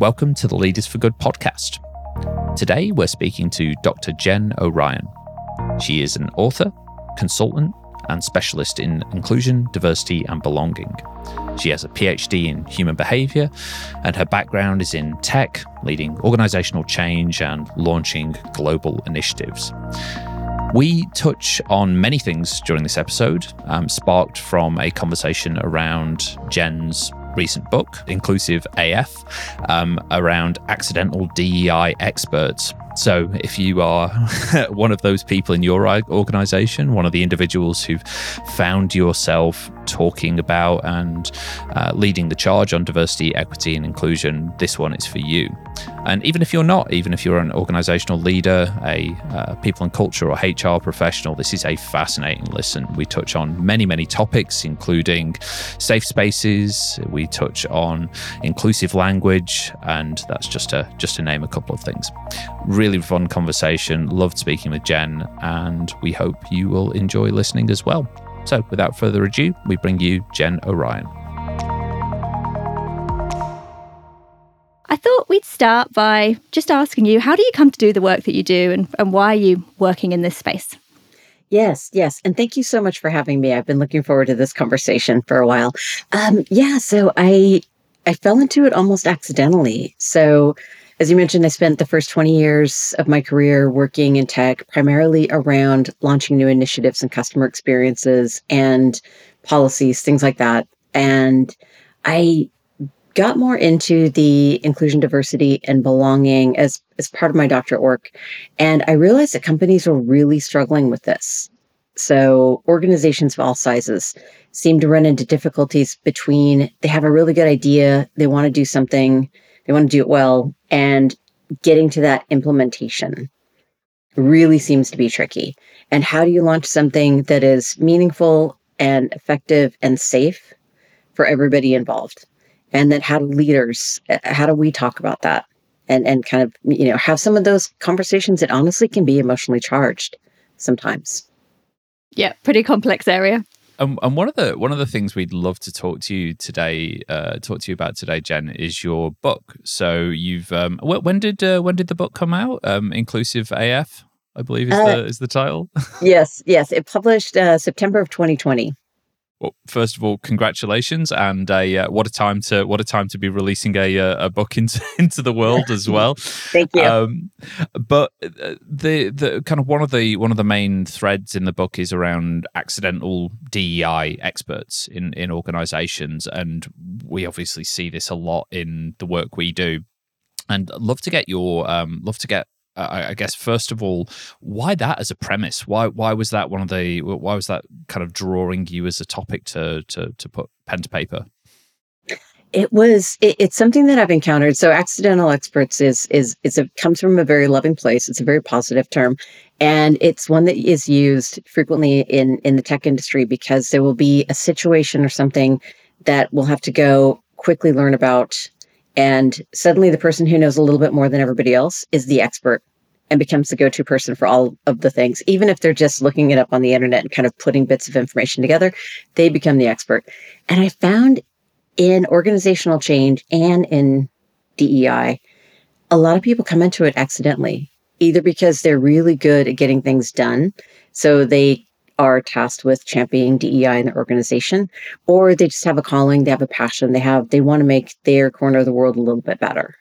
Welcome to the Leaders for Good podcast. Today we're speaking to Dr. Jen O'Ryan. She is an author, consultant, and specialist in inclusion, diversity, and belonging. She has a PhD in human behavior, and her background is in tech, leading organizational change, and launching global initiatives. We touch on many things during this episode, um, sparked from a conversation around Jen's recent book, Inclusive AF, um, around accidental DEI experts. So, if you are one of those people in your organization, one of the individuals who've found yourself talking about and uh, leading the charge on diversity, equity, and inclusion, this one is for you. And even if you're not, even if you're an organizational leader, a uh, people and culture or HR professional, this is a fascinating listen. We touch on many, many topics, including safe spaces. We touch on inclusive language, and that's just to just to name a couple of things. Really fun conversation. Loved speaking with Jen, and we hope you will enjoy listening as well. So, without further ado, we bring you Jen O'Ryan. I thought we'd start by just asking you how do you come to do the work that you do and, and why are you working in this space? Yes, yes. And thank you so much for having me. I've been looking forward to this conversation for a while. Um, yeah, so I I fell into it almost accidentally. So as you mentioned, I spent the first 20 years of my career working in tech, primarily around launching new initiatives and customer experiences and policies, things like that. And I got more into the inclusion, diversity, and belonging as, as part of my doctorate work. And I realized that companies were really struggling with this. So organizations of all sizes seem to run into difficulties between they have a really good idea, they want to do something, they want to do it well, and getting to that implementation really seems to be tricky. And how do you launch something that is meaningful and effective and safe for everybody involved? And then how do leaders, uh, how do we talk about that? And, and kind of, you know, have some of those conversations that honestly can be emotionally charged sometimes. Yeah, pretty complex area. Um, and one of the one of the things we'd love to talk to you today, uh, talk to you about today, Jen, is your book. So you've um, when did uh, when did the book come out? Um, Inclusive AF, I believe is uh, the is the title. yes, yes, it published uh, September of 2020 well, first of all, congratulations, and uh, what a time to what a time to be releasing a uh, a book into into the world as well. Thank you. Um, but uh, the the kind of one of the one of the main threads in the book is around accidental DEI experts in in organisations, and we obviously see this a lot in the work we do. And love to get your um, love to get uh, I guess first of all, why that as a premise? Why why was that one of the why was that kind of drawing you as a topic to to to put pen to paper? It was it, it's something that I've encountered. So accidental experts is is is a comes from a very loving place. It's a very positive term, and it's one that is used frequently in in the tech industry because there will be a situation or something that we'll have to go quickly learn about and suddenly the person who knows a little bit more than everybody else is the expert and becomes the go-to person for all of the things. Even if they're just looking it up on the internet and kind of putting bits of information together, they become the expert. And I found in organizational change and in DEI, a lot of people come into it accidentally, either because they're really good at getting things done. So they are tasked with championing DEI in the organization, or they just have a calling, they have a passion, they have they want to make their corner of the world a little bit better.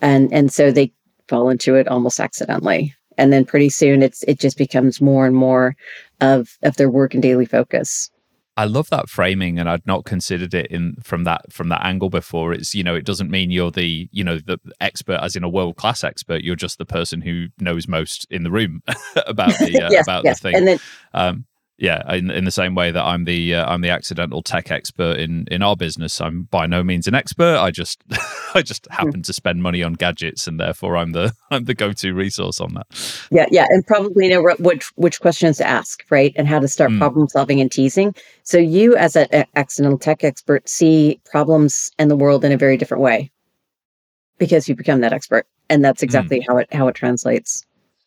And and so they fall into it almost accidentally. And then pretty soon it's it just becomes more and more of of their work and daily focus. I love that framing, and I'd not considered it in from that from that angle before. It's you know, it doesn't mean you're the you know the expert as in a world class expert. You're just the person who knows most in the room about the uh, yes, about yes. the thing. And then, um, yeah, in, in the same way that I'm the uh, I'm the accidental tech expert in in our business. I'm by no means an expert. I just I just hmm. happen to spend money on gadgets, and therefore I'm the I'm the go to resource on that. Yeah, yeah, and probably know which which questions to ask, right, and how to start mm. problem solving and teasing. So you, as an accidental tech expert, see problems and the world in a very different way because you become that expert, and that's hmm. exactly mm. how it how it translates.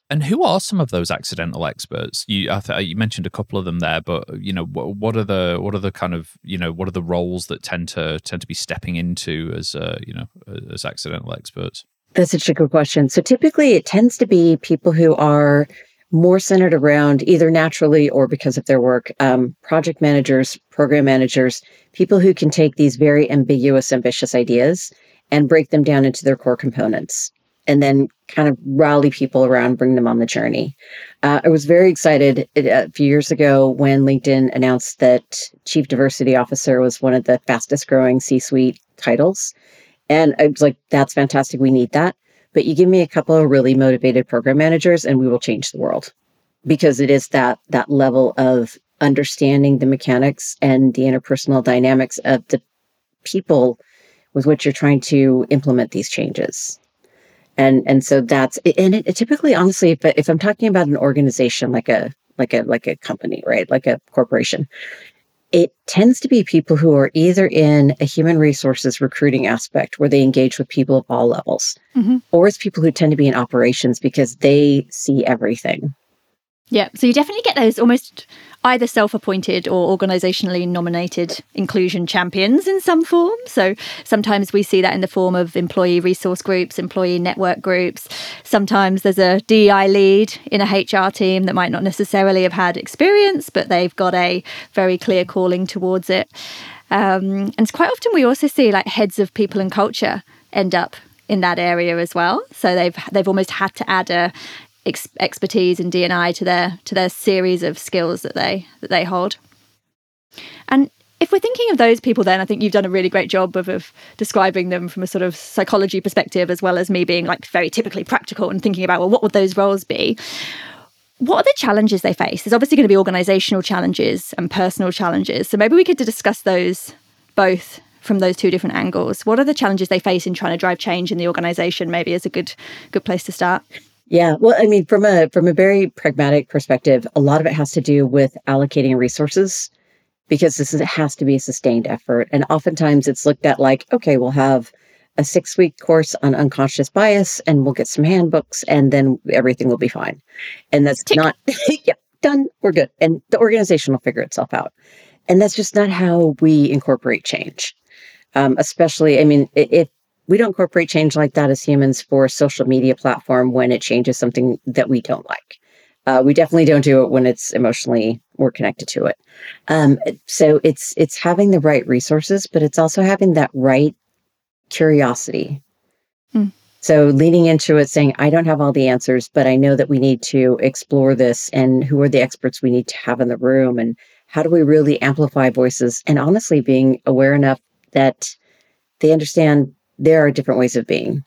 And who are some of those accidental experts? You th- you mentioned a couple of them there, but you know what, what, are the what are the kind of you know what are the roles that tend to tend to be stepping into as uh, you know as accidental experts? That's such a good question. So typically, it tends to be people who are more centered around either naturally or because of their work, um, project managers, program managers, people who can take these very ambiguous, ambitious ideas and break them down into their core components and then kind of rally people around, bring them on the journey. Uh, I was very excited a few years ago when LinkedIn announced that Chief Diversity Officer was one of the fastest growing C suite titles. And I was like, that's fantastic. We need that. But you give me a couple of really motivated program managers and we will change the world because it is that that level of understanding the mechanics and the interpersonal dynamics of the people with which you're trying to implement these changes and and so that's and it, it typically honestly if, if i'm talking about an organization like a like a like a company right like a corporation it tends to be people who are either in a human resources recruiting aspect where they engage with people of all levels mm-hmm. or it's people who tend to be in operations because they see everything yeah, so you definitely get those almost either self appointed or organisationally nominated inclusion champions in some form. So sometimes we see that in the form of employee resource groups, employee network groups. Sometimes there's a DEI lead in a HR team that might not necessarily have had experience, but they've got a very clear calling towards it. Um, and quite often we also see like heads of people and culture end up in that area as well. So they've they've almost had to add a ex- expertise in D&I to their to their series of skills that they that they hold. And if we're thinking of those people, then I think you've done a really great job of, of describing them from a sort of psychology perspective, as well as me being like very typically practical and thinking about well, what would those roles be? What are the challenges they face? There's obviously going to be organizational challenges and personal challenges. So maybe we could discuss those both from those two different angles. What are the challenges they face in trying to drive change in the organization? Maybe is a good good place to start. Yeah, well, I mean, from a from a very pragmatic perspective, a lot of it has to do with allocating resources because this is, it has to be a sustained effort, and oftentimes it's looked at like, okay, we'll have a six week course on unconscious bias, and we'll get some handbooks, and then everything will be fine, and that's Tick. not, yeah, done, we're good, and the organization will figure itself out, and that's just not how we incorporate change. Um, especially, I mean, if we don't incorporate change like that as humans for a social media platform when it changes something that we don't like. Uh, we definitely don't do it when it's emotionally we're connected to it. Um, so it's it's having the right resources, but it's also having that right curiosity. Hmm. So leaning into it, saying, I don't have all the answers, but I know that we need to explore this and who are the experts we need to have in the room and how do we really amplify voices? And honestly, being aware enough that they understand there are different ways of being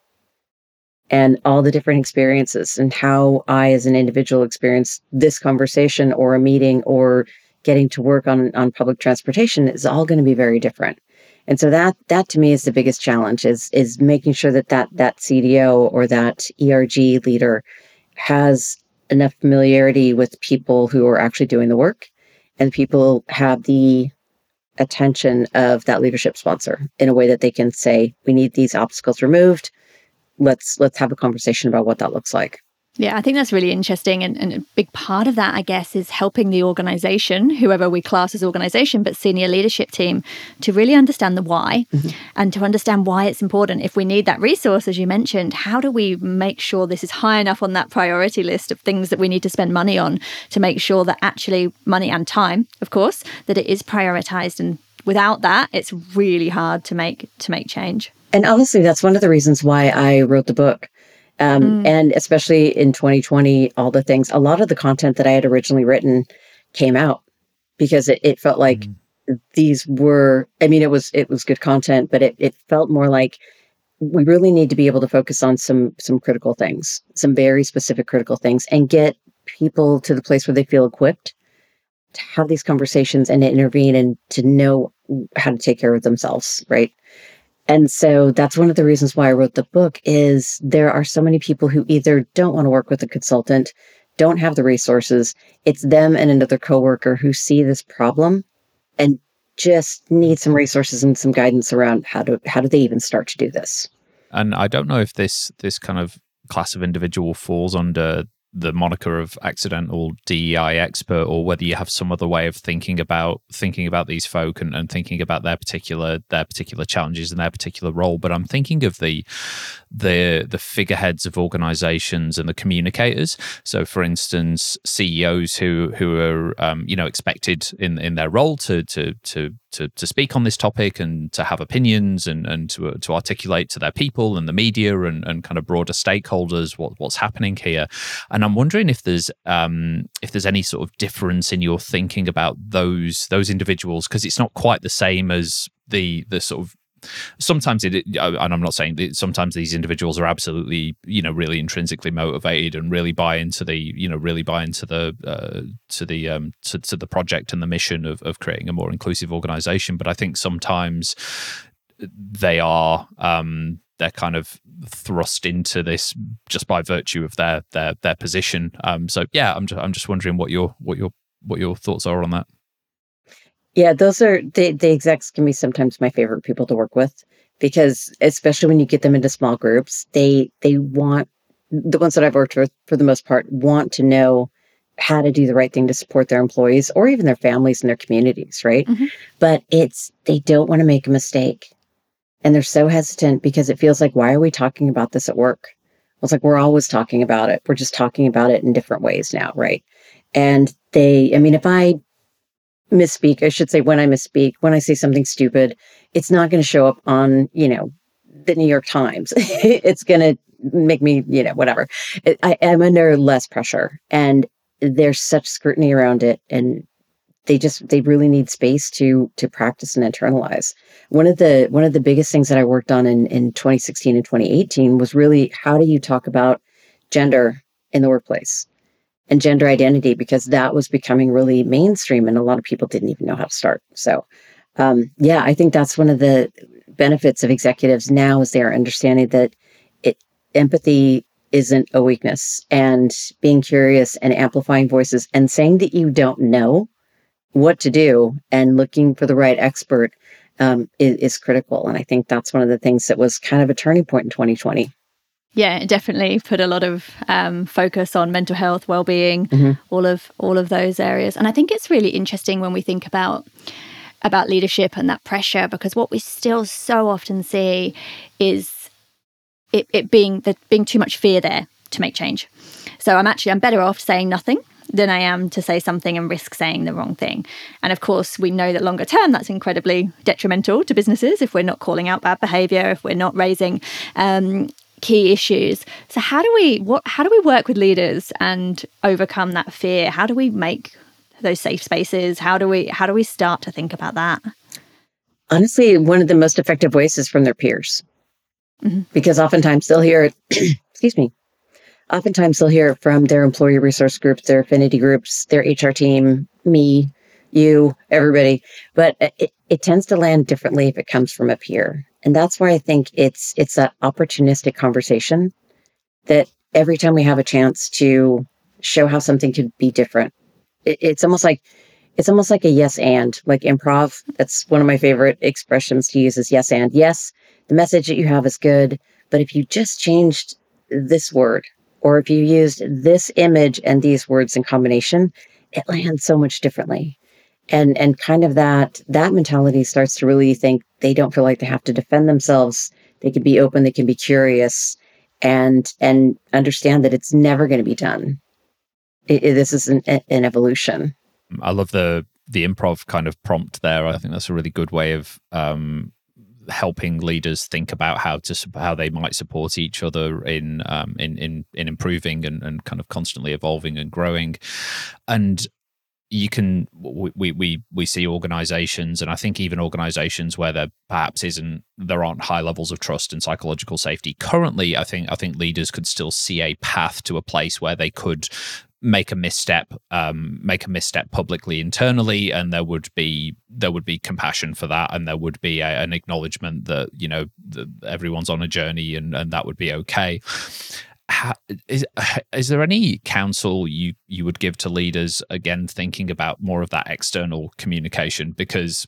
and all the different experiences and how I, as an individual, experience this conversation or a meeting or getting to work on, on public transportation is all going to be very different. And so that that to me is the biggest challenge is is making sure that that that CDO or that ERG leader has enough familiarity with people who are actually doing the work and people have the attention of that leadership sponsor in a way that they can say, we need these obstacles removed. Let's let's have a conversation about what that looks like. Yeah, I think that's really interesting. And, and, a big part of that, I guess, is helping the organization, whoever we class as organization, but senior leadership team, to really understand the why mm-hmm. and to understand why it's important. If we need that resource, as you mentioned, how do we make sure this is high enough on that priority list of things that we need to spend money on to make sure that actually money and time, of course, that it is prioritized and without that it's really hard to make to make change and honestly that's one of the reasons why i wrote the book um, mm. And especially in 2020, all the things, a lot of the content that I had originally written came out because it, it felt like mm. these were, I mean, it was, it was good content, but it, it felt more like we really need to be able to focus on some, some critical things, some very specific critical things and get people to the place where they feel equipped to have these conversations and to intervene and to know how to take care of themselves. Right. And so that's one of the reasons why I wrote the book is there are so many people who either don't want to work with a consultant, don't have the resources. It's them and another coworker who see this problem and just need some resources and some guidance around how to how do they even start to do this. And I don't know if this this kind of class of individual falls under the moniker of accidental DEI expert or whether you have some other way of thinking about thinking about these folk and, and thinking about their particular their particular challenges and their particular role. But I'm thinking of the the the figureheads of organizations and the communicators. So for instance, CEOs who who are um, you know expected in in their role to to to to, to speak on this topic and to have opinions and, and to, to articulate to their people and the media and, and kind of broader stakeholders what, what's happening here. And I'm wondering if there's um, if there's any sort of difference in your thinking about those those individuals because it's not quite the same as the the sort of sometimes it and i'm not saying that sometimes these individuals are absolutely you know really intrinsically motivated and really buy into the you know really buy into the uh, to the um to, to the project and the mission of, of creating a more inclusive organization. But i think sometimes they are um they're kind of thrust into this just by virtue of their their their position. Um so yeah i'm just i'm just wondering what your what your what your thoughts are on that yeah, those are the the execs can be sometimes my favorite people to work with because especially when you get them into small groups, they they want the ones that I've worked with for the most part want to know how to do the right thing to support their employees or even their families and their communities, right? Mm-hmm. But it's they don't want to make a mistake. And they're so hesitant because it feels like why are we talking about this at work? I was like, we're always talking about it. We're just talking about it in different ways now, right? And they, I mean, if I misspeak, I should say when I misspeak, when I say something stupid, it's not going to show up on, you know, the New York Times. it's going to make me, you know, whatever. I am under less pressure and there's such scrutiny around it and they just they really need space to to practice and internalize. One of the one of the biggest things that I worked on in in 2016 and 2018 was really how do you talk about gender in the workplace? And gender identity because that was becoming really mainstream and a lot of people didn't even know how to start. So, um, yeah, I think that's one of the benefits of executives now is they're understanding that it empathy isn't a weakness and being curious and amplifying voices and saying that you don't know what to do and looking for the right expert um, is, is critical. And I think that's one of the things that was kind of a turning point in 2020. Yeah, definitely put a lot of um, focus on mental health, well-being, mm-hmm. all of all of those areas. And I think it's really interesting when we think about about leadership and that pressure, because what we still so often see is it, it being that being too much fear there to make change. So I'm actually I'm better off saying nothing than I am to say something and risk saying the wrong thing. And of course, we know that longer term, that's incredibly detrimental to businesses if we're not calling out bad behavior, if we're not raising um, key issues. So how do we what how do we work with leaders and overcome that fear? How do we make those safe spaces? How do we how do we start to think about that? Honestly, one of the most effective ways is from their peers. Mm-hmm. Because oftentimes they'll hear it, excuse me. Oftentimes they'll hear it from their employee resource groups, their affinity groups, their HR team, me, you, everybody. But it, it tends to land differently if it comes from a peer. And that's why I think it's it's that opportunistic conversation that every time we have a chance to show how something could be different, it, it's almost like it's almost like a yes and like improv. That's one of my favorite expressions to use is yes and. Yes, the message that you have is good, but if you just changed this word or if you used this image and these words in combination, it lands so much differently and and kind of that that mentality starts to really think they don't feel like they have to defend themselves. They can be open they can be curious and and understand that it's never going to be done. It, it, this is an, an evolution. I love the the improv kind of prompt there. I think that's a really good way of um helping leaders think about how to how they might support each other in um, in in in improving and, and kind of constantly evolving and growing. And you can we we we see organizations and i think even organizations where there perhaps isn't there aren't high levels of trust and psychological safety. Currently i think i think leaders could still see a path to a place where they could make a misstep um, make a misstep publicly internally and there would be there would be compassion for that and there would be a, an acknowledgement that you know that everyone's on a journey and and that would be okay how, is is there any counsel you you would give to leaders again thinking about more of that external communication? Because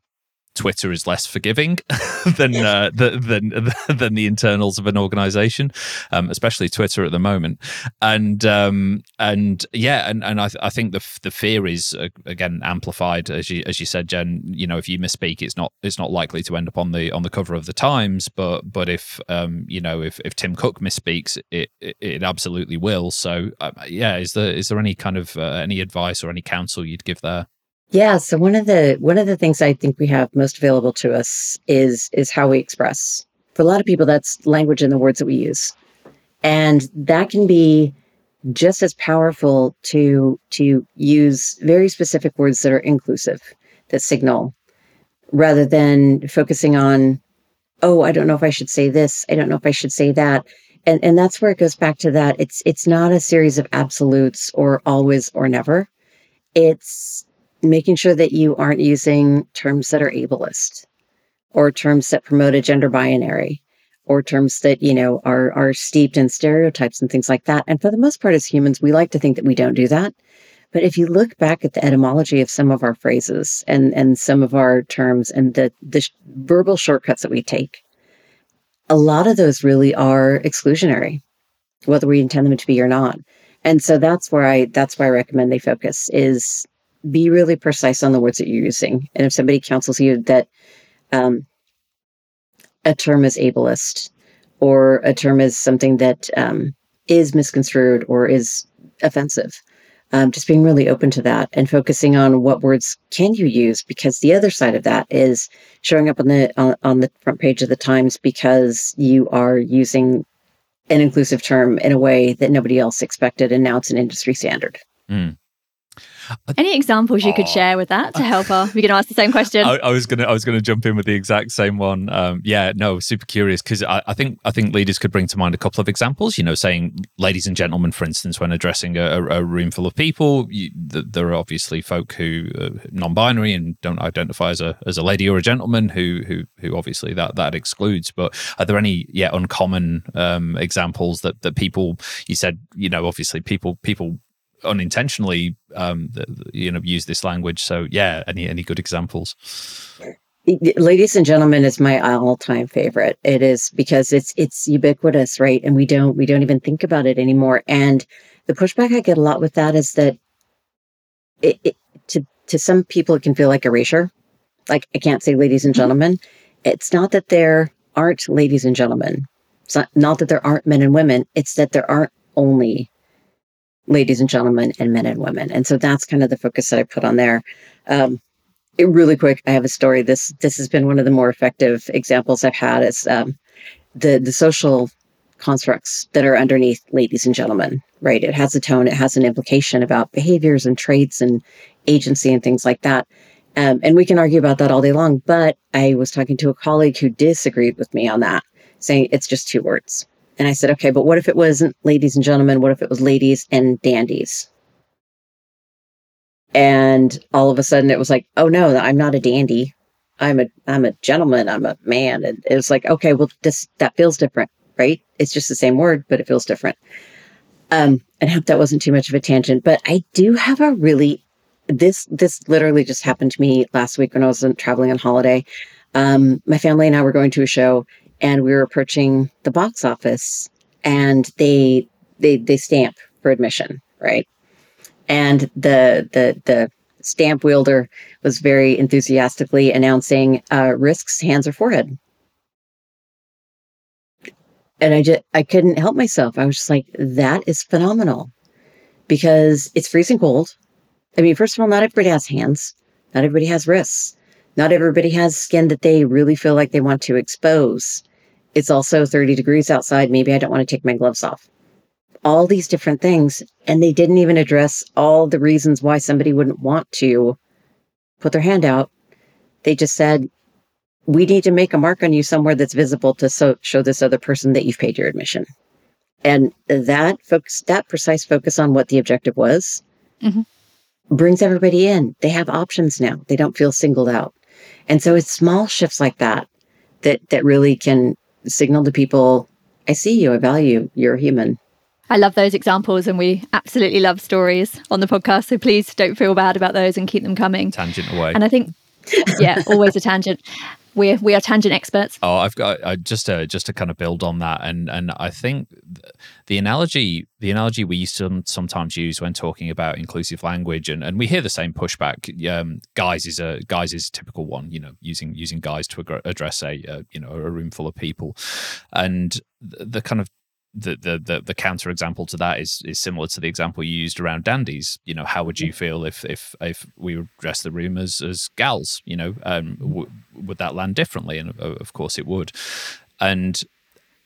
Twitter is less forgiving than uh, the, than than the internals of an organization, um, especially Twitter at the moment. And um, and yeah, and, and I, th- I think the the fear is uh, again amplified as you as you said, Jen. You know, if you misspeak, it's not it's not likely to end up on the on the cover of the Times. But but if um, you know if, if Tim Cook misspeaks, it it, it absolutely will. So uh, yeah, is there is there any kind of uh, any advice or any counsel you'd give there? Yeah. So one of the one of the things I think we have most available to us is is how we express. For a lot of people, that's language and the words that we use, and that can be just as powerful to to use very specific words that are inclusive, that signal, rather than focusing on, oh, I don't know if I should say this, I don't know if I should say that. And and that's where it goes back to that. It's it's not a series of absolutes or always or never. It's making sure that you aren't using terms that are ableist or terms that promote a gender binary or terms that you know are are steeped in stereotypes and things like that. And for the most part as humans we like to think that we don't do that. But if you look back at the etymology of some of our phrases and and some of our terms and the the sh- verbal shortcuts that we take a lot of those really are exclusionary whether we intend them to be or not. And so that's where i that's why i recommend they focus is be really precise on the words that you're using. And if somebody counsels you that um, a term is ableist or a term is something that um, is misconstrued or is offensive, um, just being really open to that and focusing on what words can you use because the other side of that is showing up on the on, on the front page of the Times because you are using an inclusive term in a way that nobody else expected and now it's an industry standard. Mm. Any examples you could share with that to help our? We're going to ask the same question. I, I, was gonna I was gonna jump in with the exact same one. Um, yeah, no, super curious because I, I, think I think leaders could bring to mind a couple of examples. You know, saying ladies and gentlemen, for instance, when addressing a, a room full of people, you, there are obviously folk who are non-binary and don't identify as a as a lady or a gentleman who who who obviously that that excludes. But are there any yeah uncommon um, examples that that people you said you know obviously people people unintentionally um, you know use this language. So yeah any any good examples? Ladies and gentlemen is my all-time favorite. It is because it's it's ubiquitous right? And we don't we don't even think about it anymore. And the pushback i get a lot with that is that it, it to to some people it can feel like erasure. Like i can't say ladies and mm-hmm. gentlemen. It's not that there aren't ladies and gentlemen. It's not, not that there aren't men and women. It's that there aren't only ladies and gentlemen and men and women. And so that's kind of the focus that I put on there. Um, it, really quick, I have a story. This this has been one of the more effective examples I've had. Is um, the the social constructs that are underneath ladies and gentlemen. Right? It has a tone. It has an implication about behaviors and traits and agency and things like that. Um, and we can argue about that all day long. But I was talking to a colleague who disagreed with me on that, saying it's just two words. And I said, okay, but what if it wasn't ladies and gentlemen? What if it was ladies and dandies? And all of a sudden it was like, oh no, I'm not a dandy. I'm a I'm a gentleman. I'm a man. And it was like, okay, well, this that feels different, right? It's just the same word, but it feels different. Um, and I hope that wasn't too much of a tangent, but I do have a really this this literally just happened to me last week when I was traveling on holiday. Um, my family and I were going to a show, and we were approaching the box office and they they they stamp for admission right? And the the the stamp wielder was very enthusiastically announcing uh, risks hands or forehead. And i just i couldn't help myself. I was just like that is phenomenal because it's freezing cold. I mean first of all not everybody has hands. Not everybody has wrists. Not everybody has skin that they really feel like they want to expose it's also 30 degrees outside. Maybe I don't want to take my gloves off. All these different things. And they didn't even address all the reasons why somebody wouldn't want to put their hand out. They just said, we need to make a mark on you somewhere that's visible to so- show this other person that you've paid your admission. And that focus, that precise focus on what the objective was, mm-hmm. brings everybody in. They have options now. They don't feel singled out. And so it's small shifts like that that that really can signal to people, I see you, I value you, you're human. I love those examples and we absolutely love stories on the podcast. So please don't feel bad about those and keep them coming. Tangent away. And I think yeah, always a tangent. We're we are tangent experts. Oh, I've got uh, just to just to kind of build on that, and and I think the analogy the analogy we to sometimes use when talking about inclusive language, and, and we hear the same pushback. Um, guys is a guys is a typical one, you know, using using guys to address a uh, you know a room full of people, and the, the kind of the, the the the counter example to that is is similar to the example you used around dandies. You know, how would you feel if if if we dress the room as as gals? You know, um, w- would that land differently? And of course, it would. And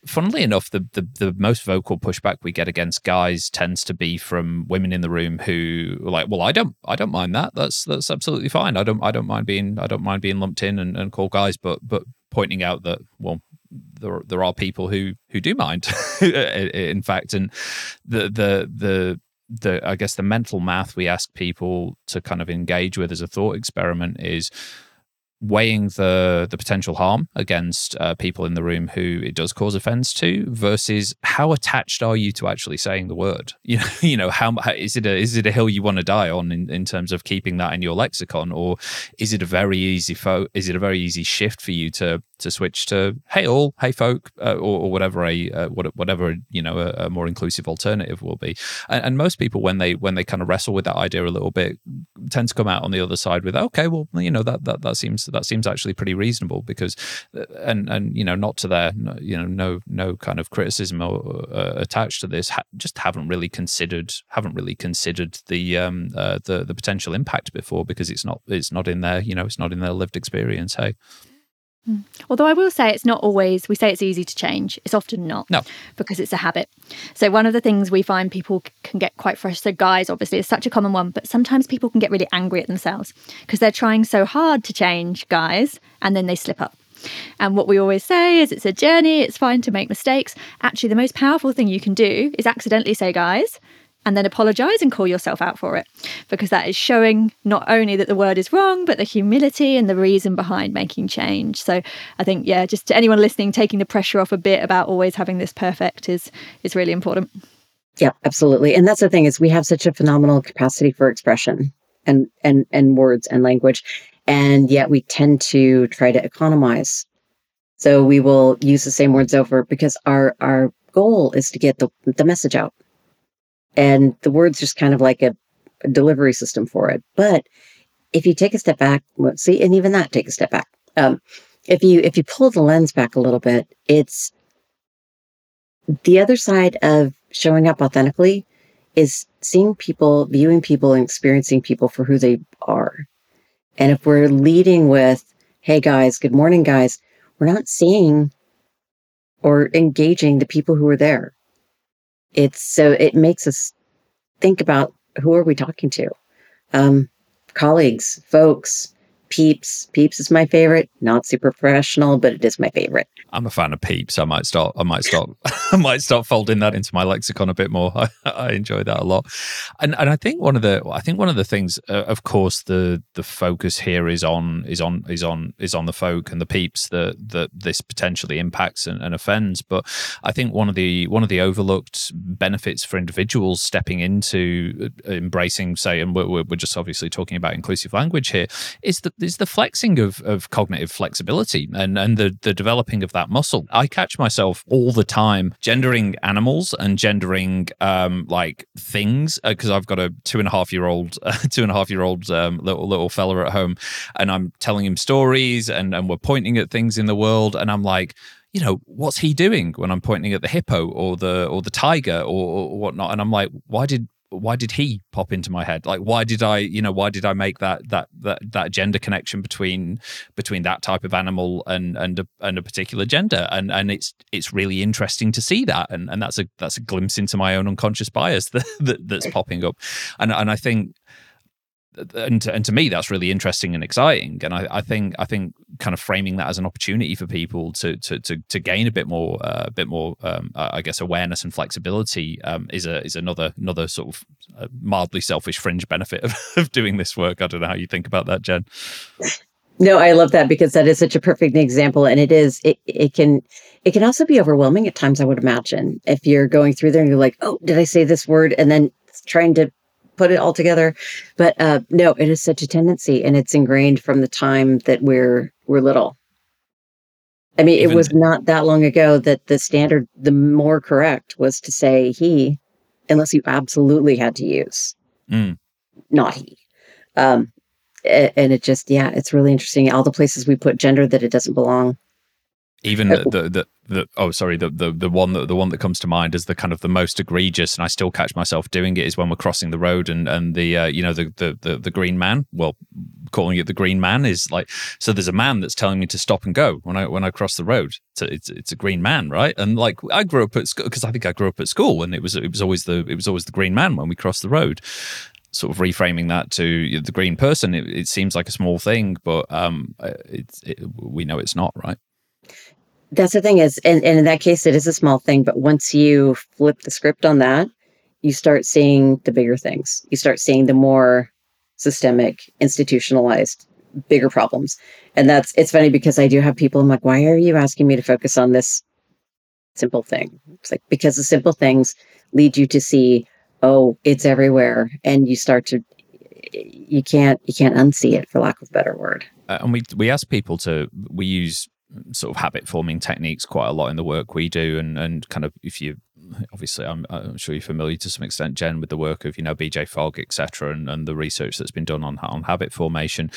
funnily enough, the, the the most vocal pushback we get against guys tends to be from women in the room who are like, well, I don't I don't mind that. That's that's absolutely fine. I don't I don't mind being I don't mind being lumped in and, and called guys, but but pointing out that well there there are people who who do mind in fact. And the the the the I guess the mental math we ask people to kind of engage with as a thought experiment is weighing the the potential harm against uh, people in the room who it does cause offense to versus how attached are you to actually saying the word? You know you know how, how is it a is it a hill you want to die on in, in terms of keeping that in your lexicon? Or is it a very easy fo- is it a very easy shift for you to to switch to hey all hey folk uh, or, or, whatever a uh, whatever you know a, a, more inclusive alternative will be? And, and, most people when they when they kind of wrestle with that idea a little bit tend to come out on the other side with okay well you know that that, that seems that seems actually pretty reasonable because uh, and and you know not to their you know no no kind of criticism or, uh, attached to this ha- just haven't really considered haven't really considered the um uh, the the potential impact before because it's not it's not in their you know it's not in their lived experience. Hey Hmm. Although I will say it's not always, we say it's easy to change. It's often not. No. Because it's a habit. So, one of the things we find people can get quite frustrated. So, guys, obviously, is such a common one, but sometimes people can get really angry at themselves because they're trying so hard to change guys and then they slip up. And what we always say is it's a journey, it's fine to make mistakes. Actually, the most powerful thing you can do is accidentally say, guys, and then apologize and call yourself out for it. Because that is showing not only that the word is wrong but the humility and the reason behind making change. So i think yeah just to anyone listening taking the pressure off a bit about always having this perfect is is really important. Yeah absolutely. And that's the thing is we have such a phenomenal capacity for expression and and and words and language. And yet we tend to try to economize. So we will use the same words over because our our goal is to get the, the message out and the word's just kind of like a, a delivery system for it. But if you take a step back, well, see, and even that take a step back. Um, if you if you pull the lens back a little bit, it's the other side of showing up authentically is seeing people, viewing people, and experiencing people for who they are. And if we're leading with, "Hey guys, good morning, guys," we're not seeing or engaging the people who are there it's so it makes us think about who are we talking to? Um, colleagues folks Peeps. Peeps is my favorite. Not super professional, but it is my favorite. I'm a fan of Peeps. I might start. I might start. I might start folding that into my lexicon a bit more. I, I, enjoy that a lot, and and I think one of the I think one of the things, uh, of course, the the focus here is on is on is on is on the folk and the peeps that that this potentially impacts and, and offends. But I think one of the one of the overlooked benefits for individuals stepping into uh, embracing, say, and we're, we're just obviously talking about inclusive language here, is that is the flexing of, of cognitive flexibility and, and the, the developing of that muscle. I catch myself all the time gendering animals and gendering um, like things because uh, I've got a two and a half year old, two and a half year old um, little little fella at home, and I'm telling him stories and and we're pointing at things in the world, and I'm like, you know, what's he doing when I'm pointing at the hippo or the or the tiger or, or whatnot? And I'm like, why did why did he pop into my head? Like why did i you know why did i make that that that that gender connection between between that type of animal and and a, and a particular gender? And and it's it's really interesting to see that. And and that's a that's a glimpse into my own unconscious bias that, that that's popping up. And and i think and to, and to me that's really interesting and exciting. And I, I think I think kind of framing that as an opportunity for people to to to, to gain a bit more uh, a bit more um, I guess awareness and flexibility um, is a is another another sort of uh, mildly selfish fringe benefit of, of doing this work. I don't know how you think about that Jen. No I love that because that is such a perfect example. And it is it it can it can also be overwhelming at times I would imagine. If you're going through there and you're like oh did I say this word? And then trying to put it all together. But uh, no, it is such a tendency, and it's ingrained from the time that we're we're little. I mean, Even, it was not that long ago that the standard, the more correct, was to say he, unless you absolutely had to use mm. not he. Um, and it just, yeah, it's really interesting. All the places we put gender that it doesn't belong even the, the, the the oh sorry the, the the one that the one that comes to mind as the kind of the most egregious and I still catch myself doing it is when we're crossing the road and and the uh, you know the, the the the green man well calling it the green man is like so there's a man that's telling me to stop and go when I when I cross the road. It's a, it's, it's a green man right? And like I grew up at school because I think I grew up at school and it was it was always the it was always the green man when we crossed the road. Sort of reframing that to the green person it, it seems like a small thing but um it's it, we know it's not right that's the thing is, and, and in that case, it is a small thing. But once you flip the script on that, you start seeing the bigger things. You start seeing the more systemic, institutionalized, bigger problems. And that's it's funny because I do have people. I'm like, why are you asking me to focus on this simple thing? It's like because the simple things lead you to see, oh, it's everywhere, and you start to you can't you can't unsee it for lack of a better word. Uh, and we we ask people to we use sort of habit forming techniques quite a lot in the work we do and and kind of if you obviously I'm, I'm sure you're familiar to some extent jen with the work of you know bj fogg etc and, and the research that's been done on on habit formation.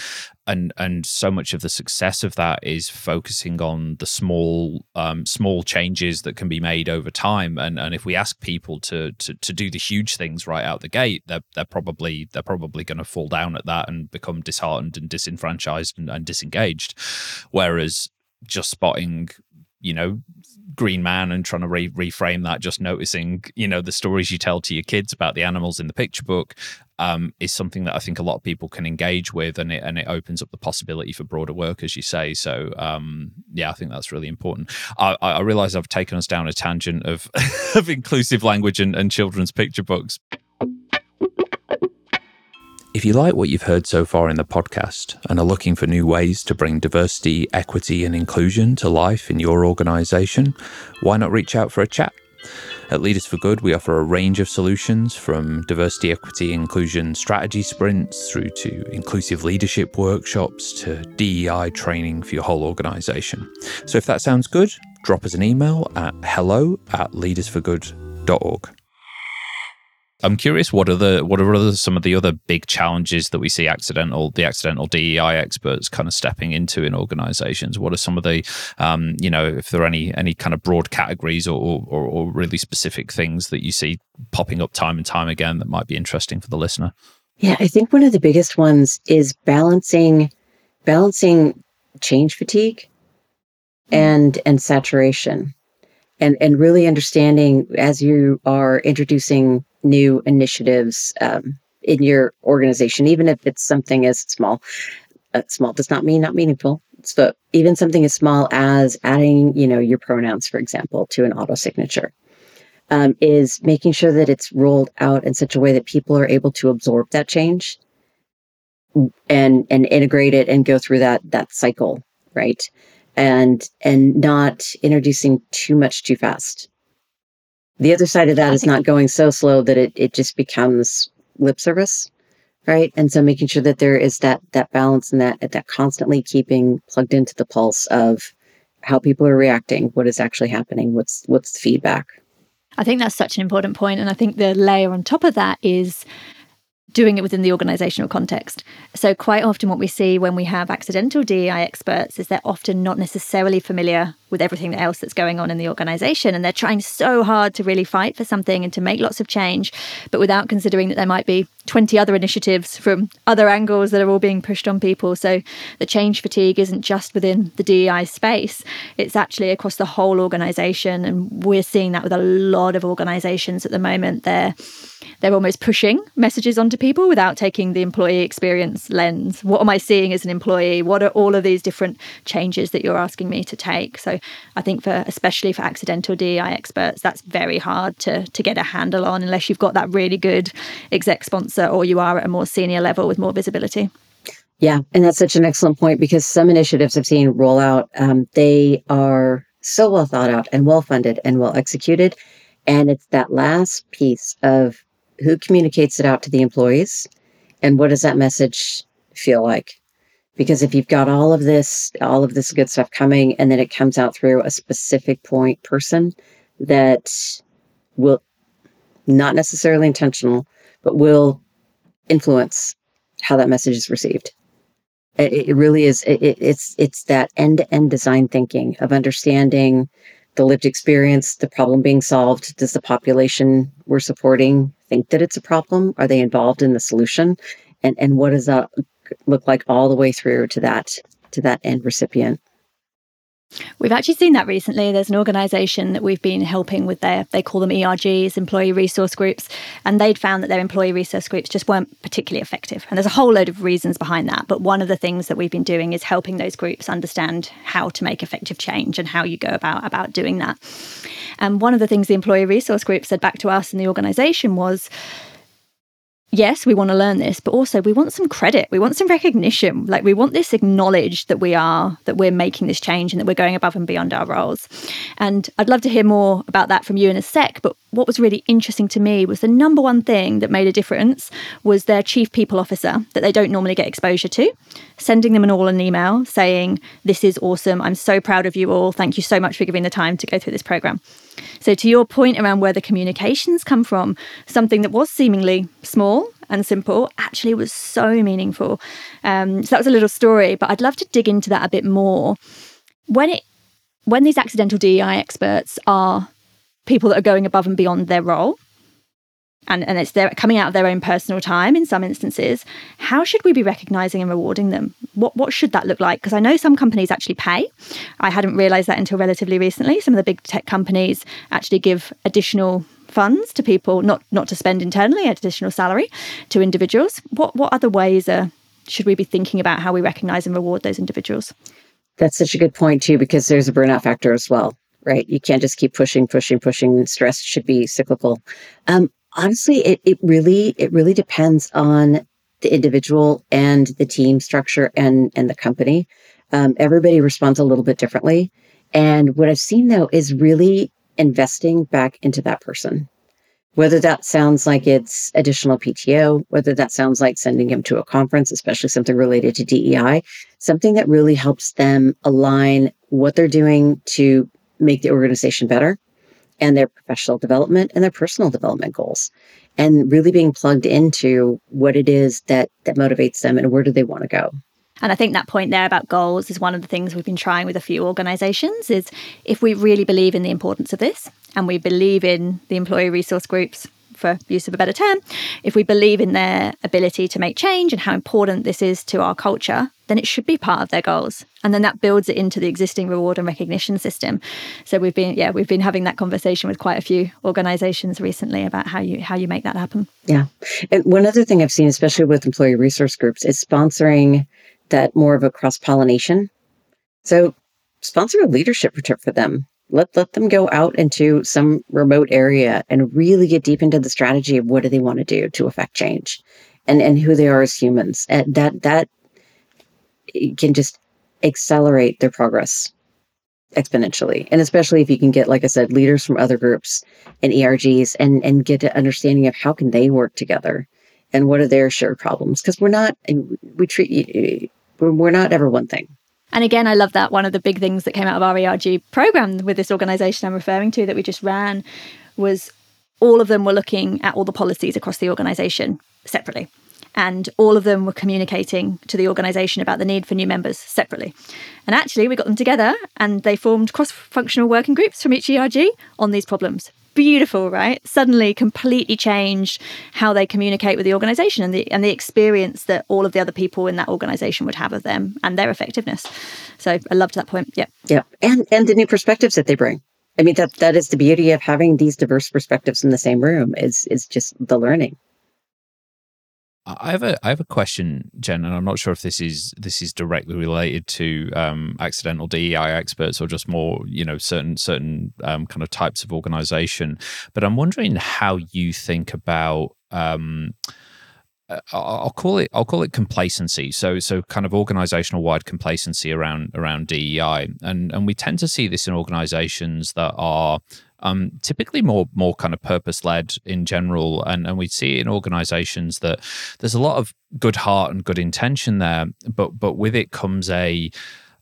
And and so much of the success of that is focusing on the small um, small changes that can be made over time. And and if we ask people to to, to do the huge things right out the gate they're, they're probably they're probably going to fall down at that and become disheartened and disenfranchised and, and disengaged. Whereas just spotting you know green man and trying to re- reframe that just noticing you know the stories you tell to your kids about the animals in the picture book um, is something that I think a lot of people can engage with, and it and it opens up the possibility for broader work, as you say. So um, yeah, I think that's really important. I, I realize I've taken us down a tangent of of inclusive language and, and children's picture books. If you like what you've heard so far in the podcast and are looking for new ways to bring diversity, equity, and inclusion to life in your organisation, why not reach out for a chat? At Leaders for Good, we offer a range of solutions from diversity, equity, inclusion strategy sprints through to inclusive leadership workshops to DEI training for your whole organisation. So if that sounds good, drop us an email at hello at leadersforgood.org. I'm curious what are the what are other, some of the other big challenges that we see accidental the accidental DEI experts kind of stepping into in organizations? What are some of the um, you know if there are any any kind of broad categories or, or, or really specific things that you see popping up time and time again that might be interesting for the listener? Yeah, I think one of the biggest ones is balancing balancing change fatigue and and saturation and and really understanding as you are introducing new initiatives um, in your organization, even if it's something as small. Uh, small does not mean not meaningful. So even something as small as adding, you know, your pronouns, for example, to an auto signature, um, is making sure that it's rolled out in such a way that people are able to absorb that change and and integrate it and go through that that cycle, right? And and not introducing too much too fast. The other side of that is not going so slow that it, it just becomes lip service. Right. And so making sure that there is that that balance and that that constantly keeping plugged into the pulse of how people are reacting, what is actually happening, what's what's the feedback. I think that's such an important. And I think the layer on top of that is doing it within the organizational context. So, quite often, what we see when we have accidental DEI experts is they're often not necessarily familiar with everything else that's going on in the organization. And they're trying so hard to really fight for something and to make lots of change, but without considering that there might be 20 other initiatives from other angles that are all being pushed on people. So, the change fatigue isn't just within the DEI space, it's actually across the whole organization. And we're seeing that with a lot of organizations at the moment. They're they're almost pushing messages onto people without taking the employee experience lens. What am I seeing as an employee? What are all of these different changes that you're asking me to take? So I think for especially for accidental DEI experts, that's very hard to to get a handle on unless you've got that really good exec sponsor or you are at a more senior level with more visibility. Yeah, and that's such an excellent point because some initiatives I've seen roll out, um, they are so well thought out and well funded and well executed. And it's that last piece of who communicates it out to the employees and what does that message feel like? Because if you've got all of this, all of this good stuff coming, and then it comes out through a specific point person that will not necessarily intentional, but will influence how that message is received. It, it really is. It, it's it's that end to end design thinking of understanding the lived experience, the problem being solved. Does the population we're supporting think that it's a problem? Are they involved in the solution? And and what does that look like all the way through to that to that end recipient? We've actually seen that recently. There's an organization that we've been helping with their, they call them ERGs, employee resource groups, and they'd found that their employee resource groups just weren't particularly effective. And there's a whole load of reasons behind that. But one of the things that we've been doing is helping those groups understand how to make effective change and how you go about, about doing that. And one of the things the employee resource group said back to us in the organization was, yes, we want to learn this, but also we want some credit. We want some recognition. Like we want this acknowledged that we are, that we're making this change and that we're going above and beyond our roles. And I'd love to hear more about that from you in a sec. But what was really interesting to me was the number one thing that made a difference was their chief people officer that they don't normally get exposure to, sending them an all an email saying, This is awesome. I'm so proud of you all. Thank you so much for giving the time to go through this program. So, to your point around where the communications come from, something that was seemingly small and simple actually was so meaningful. Um, so that was a little story, but I'd love to dig into that a bit more. When it when these accidental DEI experts are people that are going above and beyond their role, and, and it's their coming out of their own personal time in some instances, how should we be recognizing and rewarding them? What what should that look like? Because I know some companies actually pay. I hadn't realized that until relatively recently. Some of the big tech companies actually give additional funds to people, not not to spend internally, additional salary to individuals. What what other ways are, should we be thinking about how we recognize and reward those individuals? That's such a good point too, because there's a burnout factor as well, right? You can't just keep pushing, pushing, pushing. Stress should be cyclical. Um, honestly, it, it really it really depends on the individual and the team structure and and the company. Um, everybody responds a little bit differently. And what I've seen though is really investing back into that person. Whether that sounds like it's additional PTO, whether that sounds like sending him to a conference, especially something related to DEI, something that really helps them align what they're doing to make the organization better and their professional development and their personal development goals and really being plugged into what it is that that motivates them and where do they want to go. And I think that point there about goals is one of the things we've been trying with a few organizations is if we really believe in the importance of this and we believe in the employee resource groups for use of a better term, if we believe in their ability to make change and how important this is to our culture, then it should be part of their goals. And then that builds it into the existing reward and recognition system. So we've been, yeah, we've been having that conversation with quite a few organizations recently about how you how you make that happen. Yeah. And one other thing I've seen, especially with employee resource groups, is sponsoring that more of a cross pollination. So sponsor a leadership retreat for them. Let let them go out into some remote area and really get deep into the strategy of what do they want to do to affect change and and who they are as humans. And that that eh, can just accelerate their progress exponentially. And especially if you can get, like I said, leaders from other groups and ERGs and and get an understanding of how can they work together and what are their shared problems. Because we're not we treat we're not ever one thing. And again, I love that. One of the big things that came out of our ERG program with this organization I'm referring to that we just ran was all of them were looking at all the policies across the organization separately. And all of them were communicating to the organization about the need for new members separately. And actually, we got them together and they formed cross functional working groups from each ERG on these problems beautiful, right? Suddenly completely changed how they communicate with the organization and the and the experience that all of the other people in that organization would have of them and their effectiveness. So I loved that point. Yeah. Yeah. And and the new perspectives that they bring. I mean that that is the beauty of having these diverse perspectives in the same room is is just the learning. I have a I have a question, Jen, and I'm not sure if this is this is directly related to um, accidental DEI experts or just more you know certain certain um, kind of types of organization. But I'm wondering how you think about. Um, uh, I'll call it I'll call it complacency. So so kind of organizational wide complacency around around DEI, and and we tend to see this in organizations that are um, typically more more kind of purpose led in general, and and we see in organisations that there's a lot of good heart and good intention there, but but with it comes a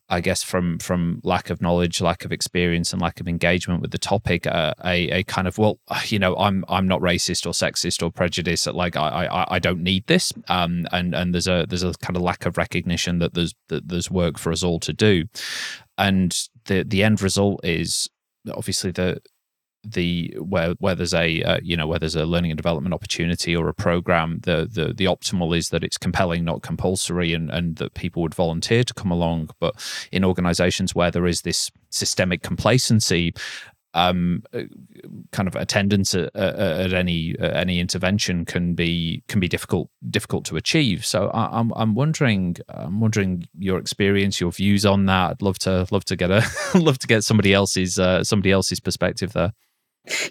I guess from from lack of knowledge, lack of experience, and lack of engagement with the topic, uh, a a kind of well, you know, I'm I'm not racist or sexist or prejudiced. Like I I, I don't need this, um, and and there's a there's a kind of lack of recognition that there's that there's work for us all to do, and the the end result is obviously the the where where there's a uh, you know where there's a learning and development opportunity or a program the the the optimal is that it's compelling not compulsory and and that people would volunteer to come along but in organizations where there is this systemic complacency um, uh, kind of attendance at, at any at any intervention can be can be difficult difficult to achieve. So I, am I'm, I'm wondering I'm wondering your experience, your views on that. I'd love to love to get a love to get somebody else's uh, somebody else's perspective there.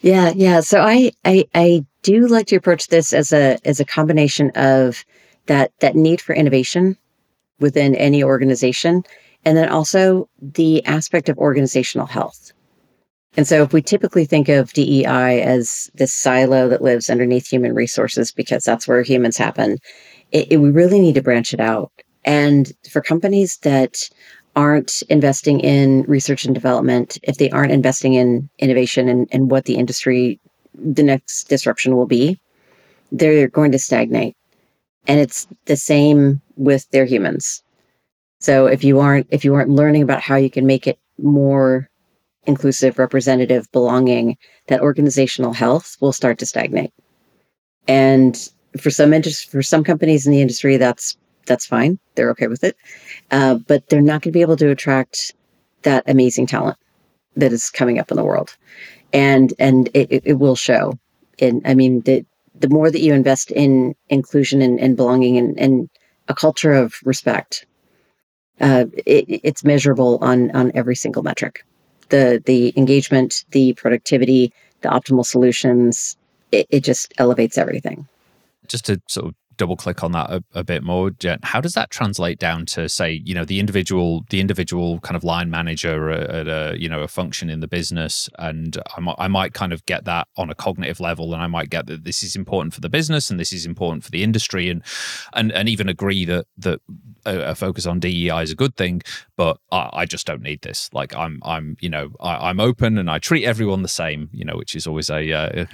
Yeah, yeah. So I, I I do like to approach this as a as a combination of that that need for innovation within any organization and then also the aspect of organizational health. And so if we typically think of DEI as this silo that lives underneath human resources because that's where humans happen, it, it, we really need to branch it out. And for companies that aren't investing in research and development, if they aren't investing in innovation and, and what the industry, the next disruption will be, they're going to stagnate. And it's the same with their humans. So if you aren't if you aren't learning about how you can make it more inclusive, representative, belonging, that organizational health will start to stagnate. And for some interest, for some companies in the industry, that's that's fine. They're okay with it. Uh, but they're not going to be able to attract that amazing talent that is coming up in the world. And and it, it will show. And I mean, the, the more that you invest in inclusion and, and belonging and, and a culture of respect, uh, it, it's measurable on on every single metric. The the engagement, the productivity, the optimal solutions. It, it just elevates everything. Just to sort of double click on that a, a, bit more. Jen how does that translate down to say you know the individual the individual kind of line manager at a you know a function in the business? And I might, I might kind of get that on a cognitive level and i might get that this is important for the business and this is important for the industry and and and even agree that that a, focus on dei is a good thing but I, I, just don't need this. Like i'm i'm you know I, am open and i treat everyone the same you know which is always a, uh,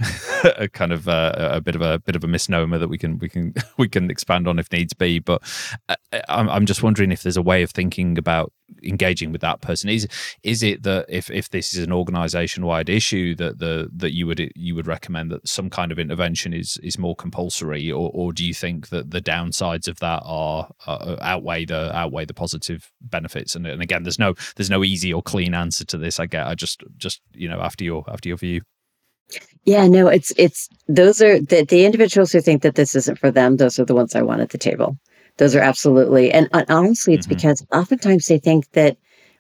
a kind of uh, a bit of a bit of a misnomer that we can we can we can expand on if needs be. But uh, I'm, I'm just wondering if there's a way of thinking about engaging with that person. Is is it that if, if this is an organization wide issue that the that you would you would recommend that some kind of intervention is is more compulsory, or, or do you think that the downsides of that are uh, outweigh the outweigh the positive benefits? And, and again, there's no there's no easy or clean answer to this. I get. I just just you know after your after your view. Yeah, no, it's it's those are the the individuals who think that this isn't for them. Those are the ones I want at the table. Those are absolutely, and, and honestly, it's mm-hmm. because oftentimes they think that,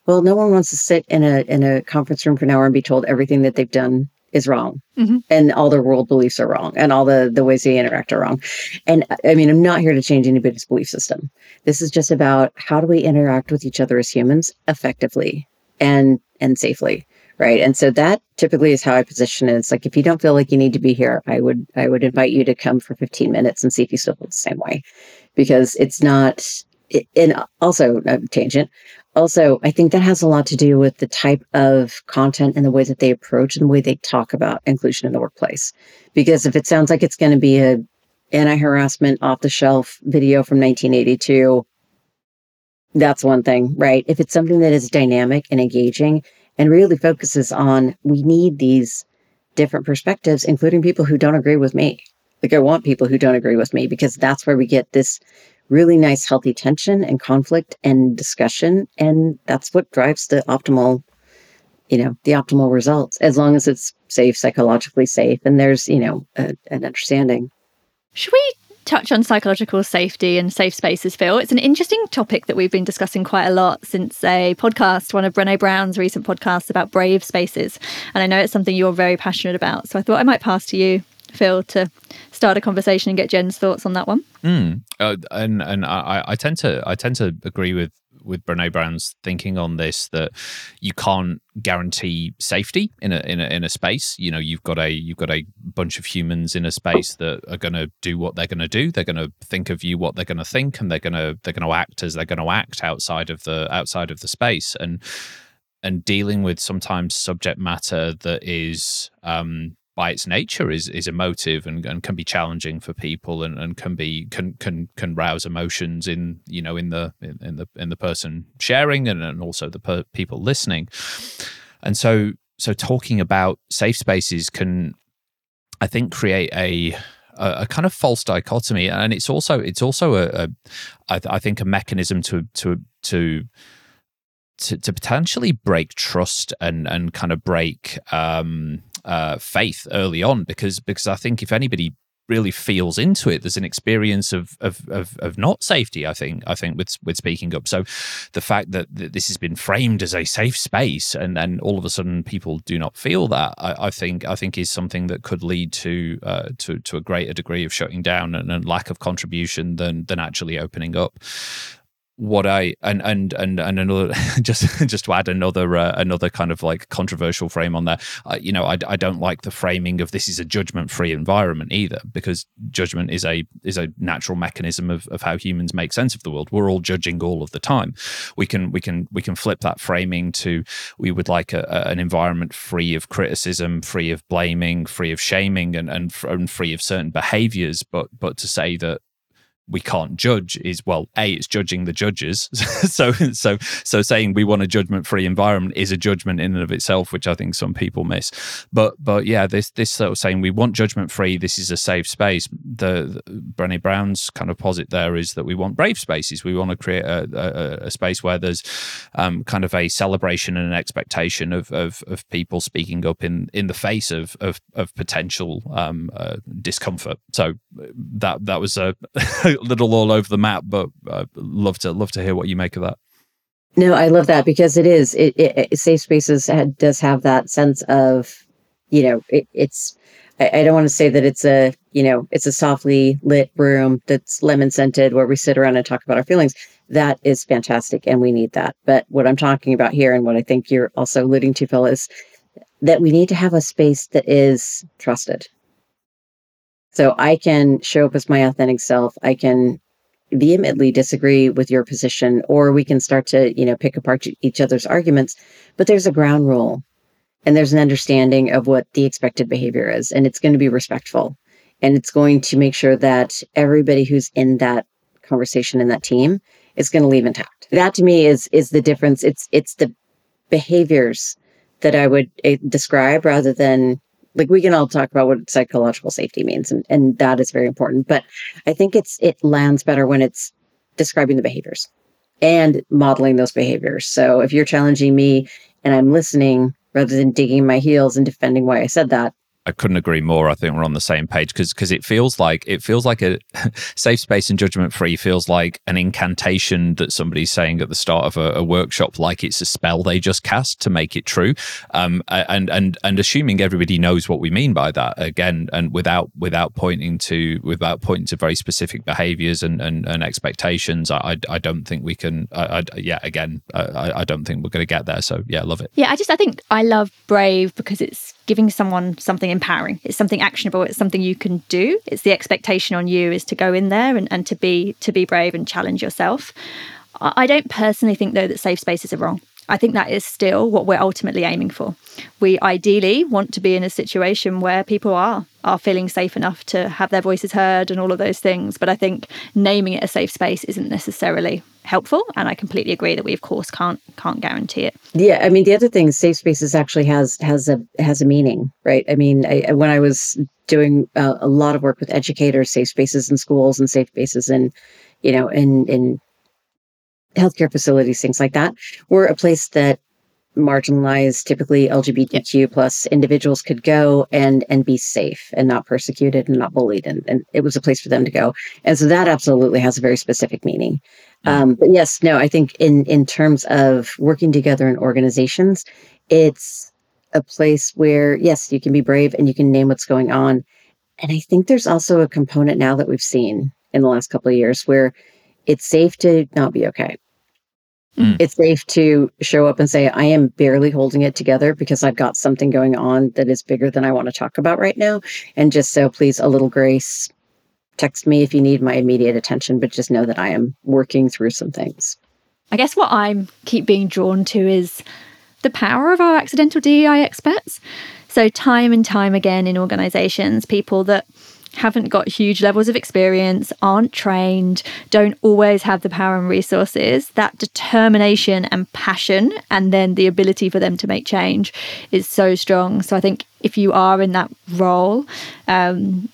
well, no one wants to sit in a in a conference room for an hour and be told everything that they've done is wrong, mm-hmm. and all their world beliefs are wrong, and all the the ways they interact are wrong. And I mean, I'm not here to change anybody's belief system. This is just about how do we interact with each other as humans effectively and and safely right? And so that typically is how i position it. It's like if you don't feel like you need to be here i would i would invite you to come for 15 minutes and see if you still feel the same way. Because it's not and also a tangent. Also i think that has a lot to do with the type of content and the way that they approach and the way they talk about inclusion in the workplace. Because if it sounds like it's going to be a anti-harassment off the shelf video from 1982 that's one thing right? If it's something that is dynamic and engaging and really focuses on we need these different perspectives, including people who don't agree with me. Like I want people who don't agree with me because that's where we get this really nice, healthy tension and conflict and discussion. And that's what drives the optimal, you know, the optimal results, as long as it's safe, psychologically safe, and there's, you know, a, an understanding. Should we touch on psychological safety and safe spaces, Phil. It's an interesting topic that we've been discussing quite a lot since a podcast, one of Brené Brown's recent podcasts about brave spaces. And I know it's something you're very passionate about. So I thought I might pass to you, Phil, to start a conversation and get Jen's thoughts on that one. Mm. Uh, and and I, I tend to I tend to agree with with Brené Brown's thinking on this that you can't guarantee safety in a in a in a space. You know, you've got a you've got a bunch of humans in a space that are going to do what they're going to do. They're going to think of you what they're going to think, and they're going to they're going to act as they're going to act outside of the outside of the space and and dealing with sometimes subject matter that is um, by its nature is is emotive and, and can be challenging for people and, and can be can can can rouse emotions in you know in the in, in the in the person sharing and, and also the per- people listening. And so so talking about safe spaces can i think create a a, a kind of false dichotomy. And it's also it's also a, a I, I think a mechanism to to to to, to potentially break trust and and kind of break um, uh, faith early on because because I think if anybody really feels into it there's an experience of, of of of, not safety i think i think with with speaking up. So the fact that, that this has been framed as a safe space and then all of a sudden people do not feel that i, I think i think is something that could lead to uh, to to a greater degree of shutting down and, and lack of contribution than than actually opening up what I and and and and another just just to add another uh, another kind of like controversial frame on there. Uh, you know, I, I don't like the framing of this is a judgment free environment either because judgment is a is a natural mechanism of of how humans make sense of the world. We're all judging all of the time. We can we can we can flip that framing to we would like a, a, an environment free of criticism, free of blaming, free of shaming, and and, and free of certain behaviors. But but to say that we can't judge is well a it's judging the judges. So so so saying we want a judgment free environment is a judgment in and of itself which i think some people miss. But but yeah this this sort of saying we want judgment free this is a safe space. The, the Brené Brown's kind of posit there is that we want brave spaces. We want to create a, a, a space where there's um, kind of a celebration and an expectation of, of of people speaking up in in the face of of, of potential um, uh, discomfort. So that that was a little all over the map, but uh, love to love to hear what you make of that. No, I love that because it is it, it, it safe spaces had, does have that sense of, you know, it, it's. I, I don't want to say that it's a you know it's a softly lit room that's lemon scented where we sit around and talk about our feelings. That is fantastic, and we need that. But what I'm talking about here, and what I think you're also alluding to, Phil, is that we need to have a space that is trusted so I can show up as my authentic self. I can vehemently disagree with your position, or we can start to, you know, pick apart each other's arguments. But there's a ground rule and there's an understanding of what the expected behavior is, and it's going to be respectful. And it's going to make sure that everybody who's in that conversation in that team is going to leave intact. That to me is is the difference. It's it's the behaviors that I would uh, describe rather than like we can all talk about what psychological safety means and, and that is very important but i think it's it lands better when it's describing the behaviors and modeling those behaviors. So if you're challenging me and i'm listening rather than digging my heels and defending why i said that I couldn't agree more. I think we're on the same page because because it feels like it feels like a safe space and judgment free feels like an incantation that somebody's saying at the start of a, a workshop, like it's a spell they just cast to make it true. Um, and and and assuming everybody knows what we mean by that again, and without without pointing to without pointing to very specific behaviors and and, and expectations, I, I, don't think we can. I, I yeah, again, I, I don't think we're going to get there. So yeah, love it. Yeah, I just I think I love Brave because it's giving someone something empowering. It's something actionable. It's something you can do. It's the expectation on you is to go in there and, and to be to be brave and challenge yourself. I don't personally think though that safe spaces are wrong. I think that is still what we're ultimately aiming for. We ideally want to be in a situation where people are are feeling safe enough to have their voices heard and all of those things. But I think naming it a safe space isn't necessarily helpful. And I completely agree that we of course can't can't guarantee it. Yeah, I mean the other thing, safe spaces actually has has a has a meaning, right? I mean, I, when I was doing uh, a lot of work with educators, safe spaces in schools and safe spaces in, you know, in in healthcare facilities, things like that, were a place that marginalized, typically LGBTQ plus individuals could go and and be safe and not persecuted and not bullied, and, and it was a place for them to go. And so that absolutely has a very specific meaning. Um, but yes, no, I think in in terms of working together in organizations, it's a place where yes, you can be brave and you can name what's going on. And I think there's also a component now that we've seen in the last couple of years where it's safe to not be okay Mm. It's safe to show up and say, I am barely holding it together because I've got something going on that is bigger than I want to talk about right now. And just so, please, a little grace. Text me if you need my immediate attention, but just know that I am working through some things. I guess what I'm keep being drawn to is the power of our accidental DEI experts. So, time and time again in organizations, people that haven't got huge levels of experience, aren't trained, don't always have the power and resources, that determination and passion, and then the ability for them to make change is so strong. So I think if you are in that role, um,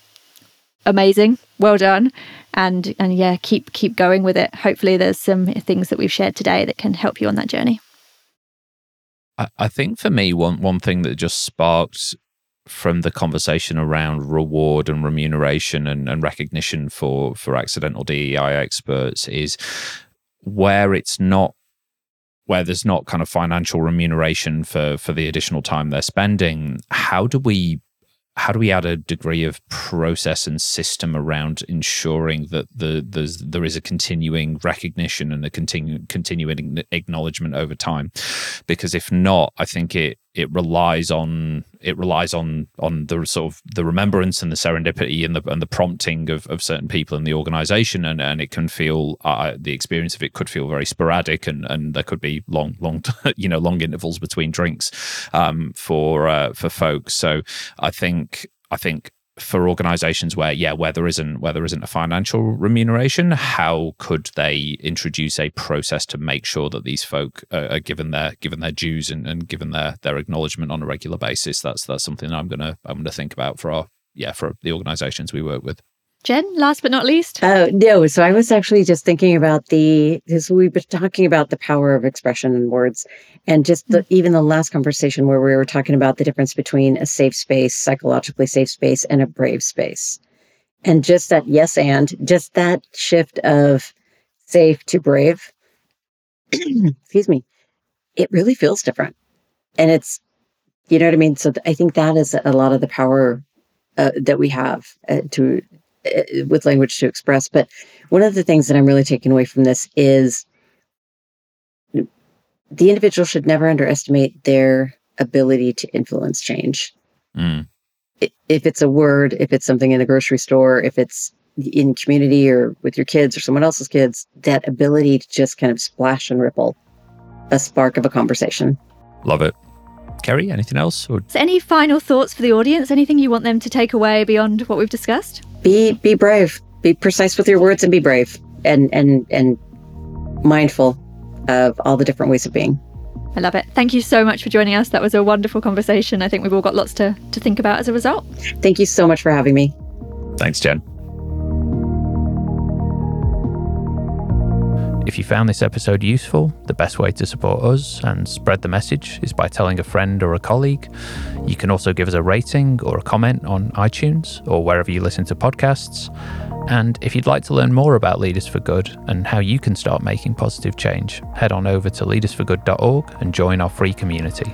amazing, well done, and and yeah, keep keep going with it. Hopefully, there's some things that we've shared today that can help you on that journey. I think for me, one one thing that just sparked from the conversation around reward and remuneration and, and recognition for for accidental DEI experts is where it's not where there's not kind of financial remuneration for for the additional time they're spending how do we how do we add a degree of process and system around ensuring that the there's there is a continuing recognition and a continu, continuing acknowledgement over time? Because if not i think it it relies on it relies on on the sort of the remembrance and the serendipity and the and the prompting of, of certain people in the organization. And and it can feel uh, the experience of it could feel very sporadic and and there could be long long you know long intervals between drinks um, for uh, for folks. So i think i think for organizations where yeah where there isn't where there isn't a financial remuneration how could they introduce a process to make sure that these folk are given their given their dues and, and given their their acknowledgement on a regular basis? That's that's something i'm gonna i'm gonna think about for our yeah for the organizations we work with Jen, last but not least. Uh, no, so I was actually just thinking about the, because we've been talking about the power of expression in words, and just the, mm-hmm. even the last conversation where we were talking about the difference between a safe space, psychologically safe space, and a brave space. And just that yes and, just that shift of safe to brave, excuse me, it really feels different. And it's, you know what I mean? So th- I think that is a lot of the power uh, that we have uh, to with language to express. But one of the things that I'm really taking away from this is the individual should never underestimate their ability to influence change. Mm. If it's a word, if it's something in a grocery store, if it's in community or with your kids or someone else's kids, that ability to just kind of splash and ripple a spark of a conversation. Love it. Kerry, anything else? Or? So any final thoughts for the audience? Anything you want them to take away beyond what we've discussed? Be be brave. Be precise with your words and be brave. And and and mindful of all the different ways of being. I love it. Thank you so much for joining us. That was a wonderful conversation. I think we've all got lots to, to think about as a result. Thank you so much for having me. Thanks, Jen. If you found this episode useful, the best way to support us and spread the message is by telling a friend or a colleague. You can also give us a rating or a comment on iTunes or wherever you listen to podcasts. And if you'd like to learn more about Leaders for Good and how you can start making positive change, head on over to leadersforgood.org and join our free community.